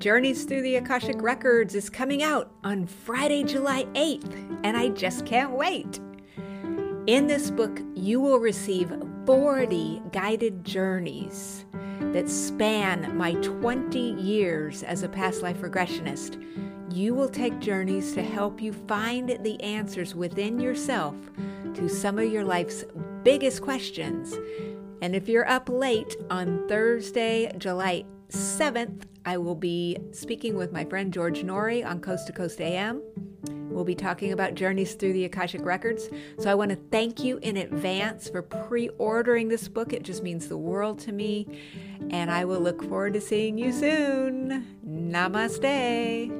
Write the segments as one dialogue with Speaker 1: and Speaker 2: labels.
Speaker 1: Journeys Through the Akashic Records is coming out on Friday, July 8th, and I just can't wait. In this book, you will receive 40 guided journeys that span my 20 years as a past life regressionist. You will take journeys to help you find the answers within yourself to some of your life's biggest questions. And if you're up late on Thursday, July 7th, I will be speaking with my friend George Noory on Coast to Coast AM. We'll be talking about journeys through the Akashic Records. So I want to thank you in advance for pre ordering this book. It just means the world to me. And I will look forward to seeing you soon. Namaste.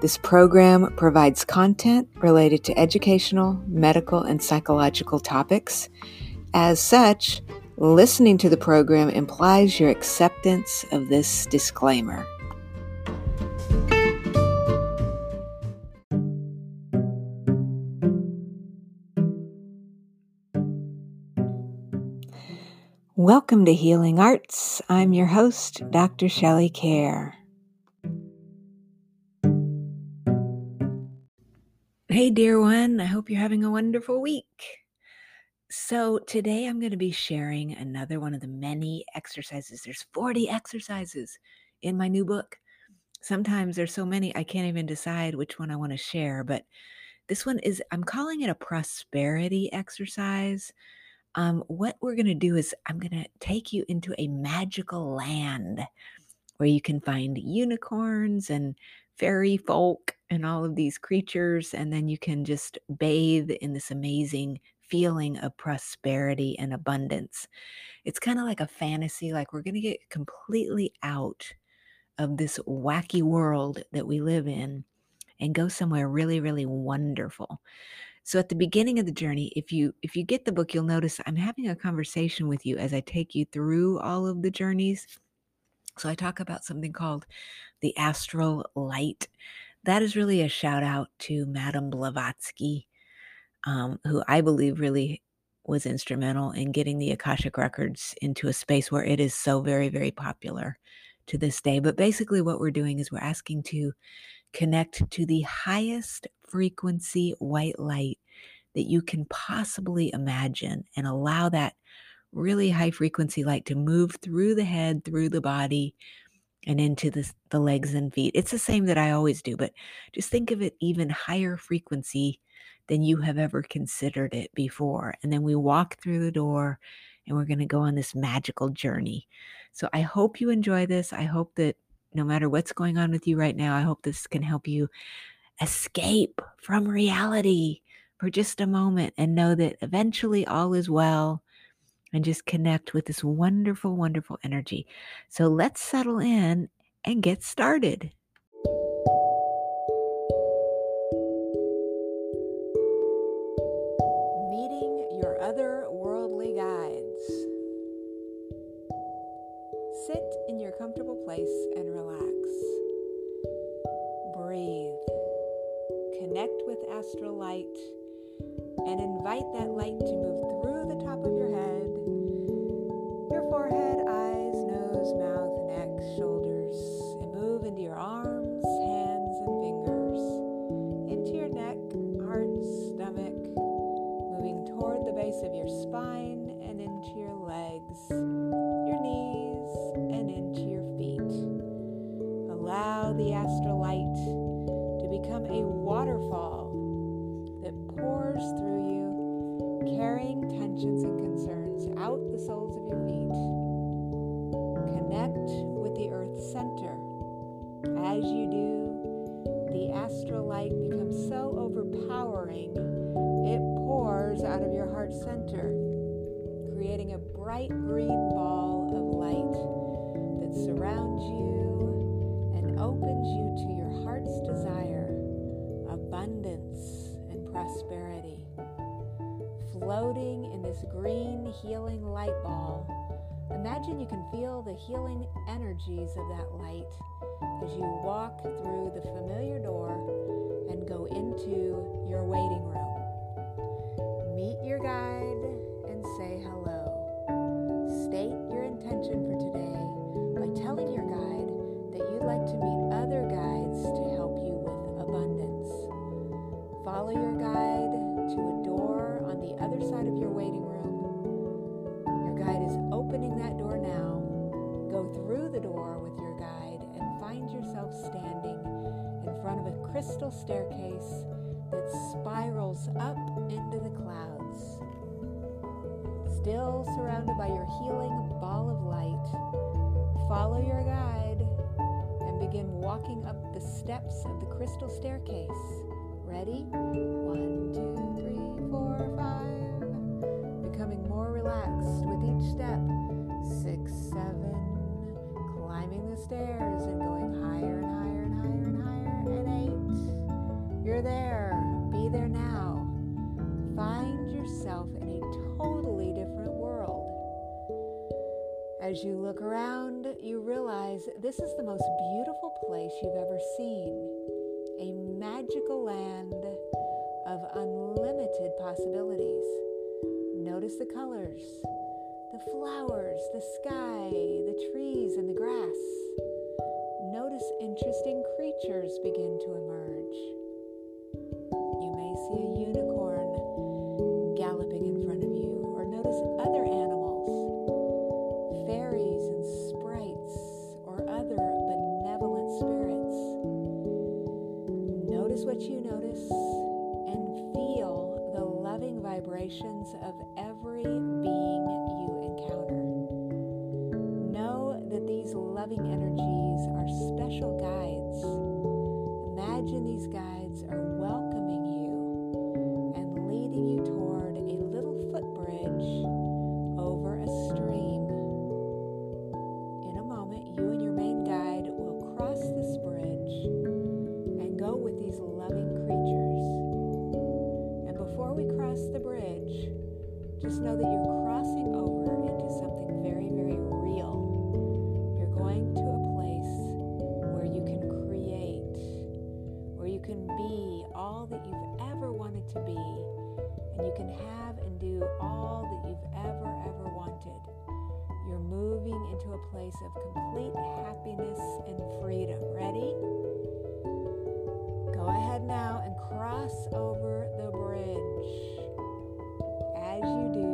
Speaker 1: This program provides content related to educational, medical, and psychological topics. As such, listening to the program implies your acceptance of this disclaimer. Welcome to Healing Arts. I'm your host, Dr. Shelley Kaehr. Hey, dear one, I hope you're having a wonderful week. So, today I'm going to be sharing another one of the many exercises. There's 40 exercises in my new book. Sometimes there's so many I can't even decide which one I want to share, but this one is I'm calling it a prosperity exercise. Um, what we're going to do is I'm going to take you into a magical land where you can find unicorns and fairy folk and all of these creatures, and then you can just bathe in this amazing feeling of prosperity and abundance. It's kind of like a fantasy, like we're going to get completely out of this wacky world that we live in and go somewhere really really wonderful. So at the beginning of the journey, if you if you get the book, you'll notice I'm having a conversation with you as I take you through all of the journeys. So I talk about something called the astral light. That is really a shout out to Madame Blavatsky, um, who I believe really was instrumental in getting the Akashic Records into a space where it is so very, very popular to this day. But basically, what we're doing is we're asking to connect to the highest frequency white light that you can possibly imagine and allow that really high frequency light to move through the head, through the body, and into the, the legs and feet. It's the same that I always do, but just think of it even higher frequency than you have ever considered it before. And then we walk through the door and we're going to go on this magical journey. So I hope you enjoy this. I hope that no matter what's going on with you right now, I hope this can help you escape from reality for just a moment and know that eventually all is well and just connect with this wonderful, wonderful energy. So let's settle in and get started. Meeting your other worldly guides. Sit in your comfortable place and relax. Breathe. Connect with astral light and invite that light to move through the top of your base of your spine and into your legs, your knees, and into your feet. Allow the astral light to become a waterfall that pours through you, carrying tensions and concerns out the soles of your feet. Connect with the earth center. As you do, the astral light becomes so overpowering out of your heart center, creating a bright green ball of light that surrounds you and opens you to your heart's desire, abundance, and prosperity floating in this green healing light ball. Imagine you can feel the healing energies of that light as you walk through the familiar door and go into your waiting room. Meet your guide and say hello. State your intention for today by telling your guide that you'd like to meet other guides to help you with abundance. Follow your guide to a door on the other side of your waiting room. Your guide is opening that door now. Go through the door with your guide and find yourself standing in front of a crystal staircase that spirals up into the clouds. Still surrounded by your healing ball of light, follow your guide and begin walking up the steps of the crystal staircase. Ready? One, two, three, four, five. Becoming more relaxed with each step. Six, seven. Climbing the stairs and going higher and higher and higher and higher. And eight. You're there. Be there now. Find yourself in a totally different world. As you look around, you realize this is the most beautiful place you've ever seen. A magical land of unlimited possibilities. Notice the colors, the flowers, the sky, the trees, and the grass. Notice interesting creatures begin to emerge. See a unicorn galloping in front of you, or notice other animals, fairies and sprites, or other benevolent spirits. Notice what you notice and feel the loving vibrations of every being you encounter. Know that these loving energies are special guides. Imagine these guides are into a place of complete happiness and freedom. Ready? Go ahead now and cross over the bridge. As you do,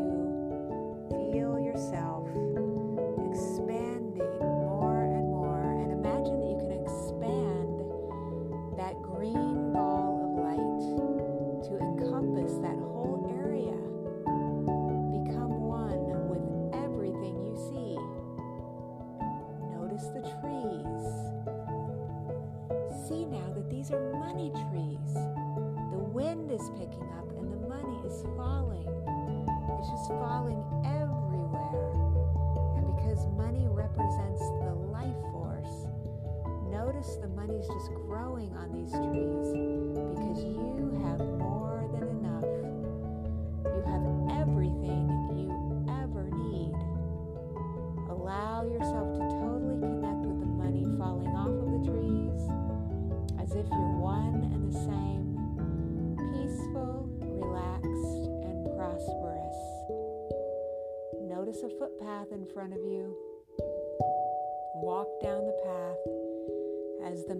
Speaker 1: money's just growing on these trees because you have more than enough. You have everything you ever need. Allow yourself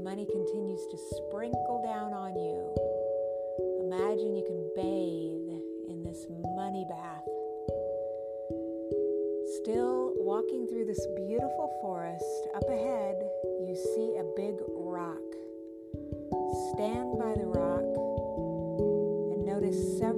Speaker 1: money continues to sprinkle down on you. Imagine you can bathe in this money bath. Still walking through this beautiful forest, up ahead you see a big rock. Stand by the rock and notice several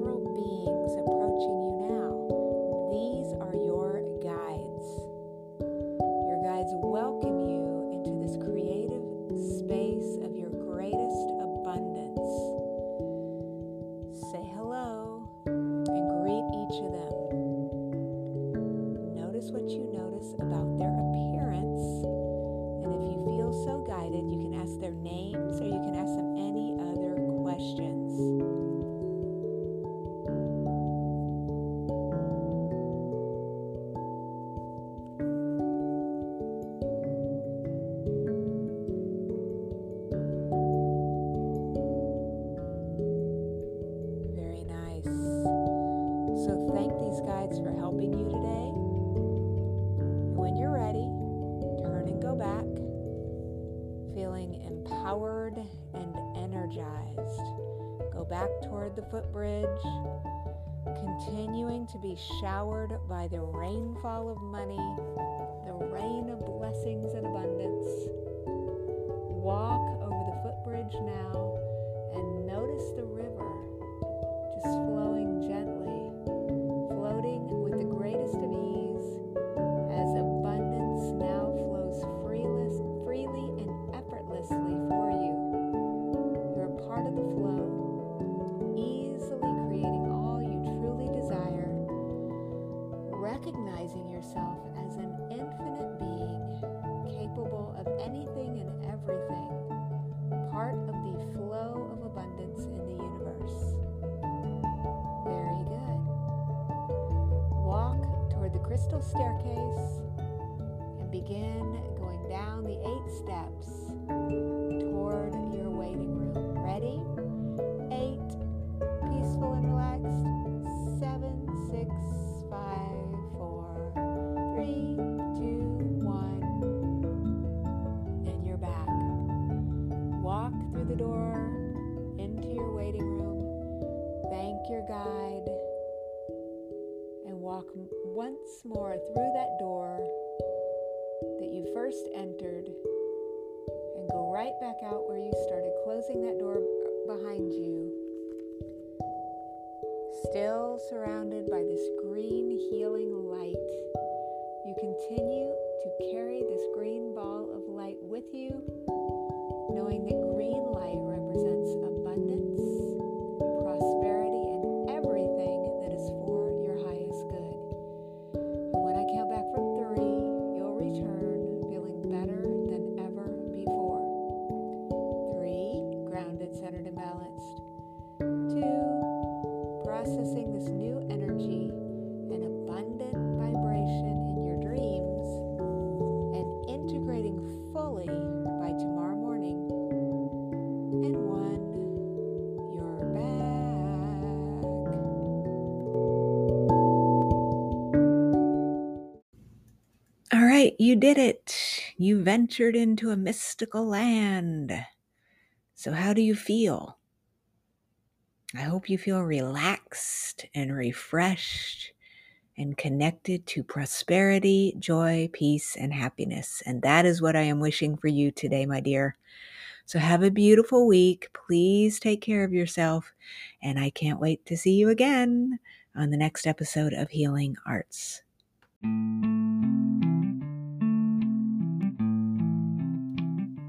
Speaker 1: the footbridge, continuing to be showered by the rainfall of money, the rain of blessings and abundance. Walk over the footbridge now and notice the river just flowing recognizing yourself as an infinite being capable of anything and everything, part of the flow of abundance in the universe. Very good. Walk toward the crystal staircase and begin going down the eight steps more through that door that you first entered and go right back out where you started, closing that door behind you. Still surrounded by this green healing light, you continue to carry this green ball of light with you, knowing that green light represents abundance, All right, you did it. You ventured into a mystical land. So, how do you feel? I hope you feel relaxed and refreshed and connected to prosperity, joy, peace, and happiness. And that is what I am wishing for you today, my dear. So have a beautiful week. Please take care of yourself. And I can't wait to see you again on the next episode of Healing Arts.